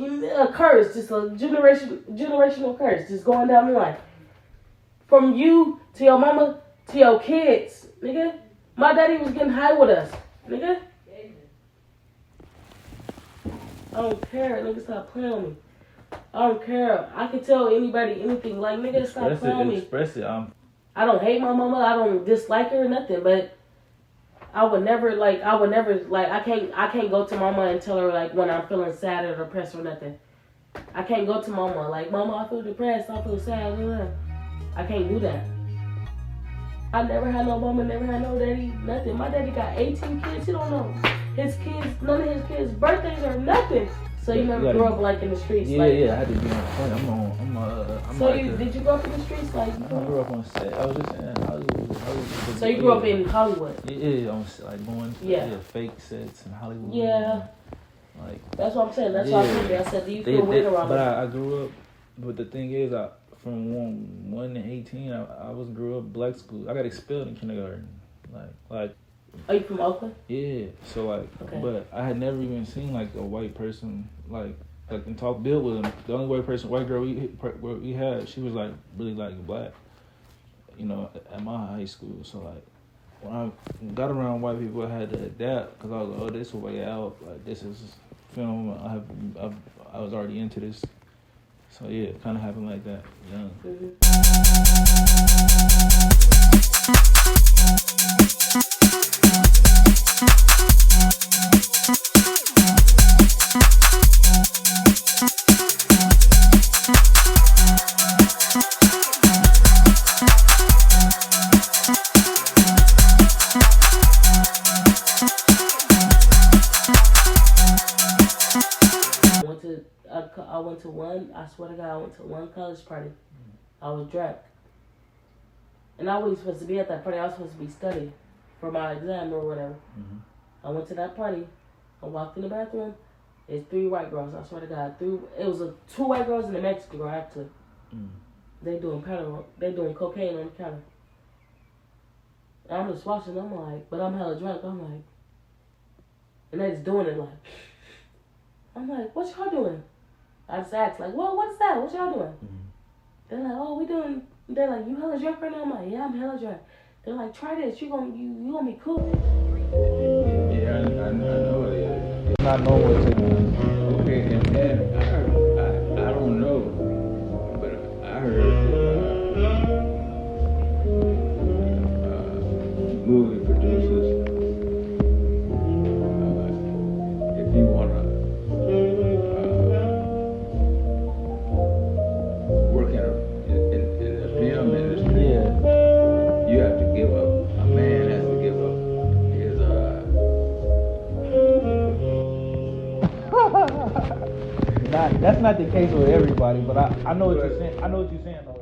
a curse, just a generation generational curse, just going down the line. From you to your mama to your kids, nigga. My daddy was getting high with us, nigga. I don't care, nigga. Stop playing on me. I don't care. I can tell anybody anything. Like nigga, stop Express playing it. me. Express it. I'm. I don't hate my mama. I don't dislike her or nothing. But I would never like. I would never like. I can't. I can't go to mama and tell her like when I'm feeling sad or depressed or nothing. I can't go to mama like, mama, I feel depressed. I feel sad. blah, blah." I can't do that. I never had no mama. Never had no daddy. Nothing. My daddy got 18 kids. He don't know his kids. None of his kids' birthdays or nothing. So you You never gotta- grew up like in the streets. Yeah, like, yeah. I had to be on point. I'm on. I'm uh. I'm So like you a- did you grow up in the streets like? I grew up on set. I was just saying. Hollywood. Hollywood So you grew up in Hollywood. Yeah, yeah, on like going to Yeah. yeah. fake sets in Hollywood. Yeah. Like That's what I'm saying. That's why I Yeah. told you. I said, do you they, feel they weird around but? I, I grew up. But the thing is, I from one one to eighteen, I, I was grew up black school. I got expelled in kindergarten. Like like Are you from Oakland? yeah. So like, Okay. but I had never even seen like a white person like like and talk build with them. The only white person, white girl we we had, she was like really like black. You know, at my high school. So like. When I got around white people, I had to adapt because I was like, "Oh, this is way out. Like this is film. I have, I've, I was already into this, so yeah, it kind of happened like that. Young. hmm I, went to one. I swear to God, I went to one college party. I was drunk, and I wasn't supposed to be at that party. I was supposed to be studying for my exam or whatever. Mhm. I went to that party. I walked in the bathroom. It's three white girls. I swear to God, three. It was a two white girls and a Mexican girl actually. Mm. They doing powder. They doing cocaine on the counter. And I'm just watching. I'm like, but I'm hella drunk. I'm like, and they just doing it like. I'm like, what y'all doing? I just asked like, well, what's that? What y'all doing? Mhm. They're like, oh, we doing. They're like, you hella drunk right now? I'm like, yeah, I'm hella drunk. They're like, try this. You gonna you you gonna be cool. Yeah, I, I, I know it. It's not normal to that's not the case with everybody, but I, I know what you're saying. I know what you're saying though.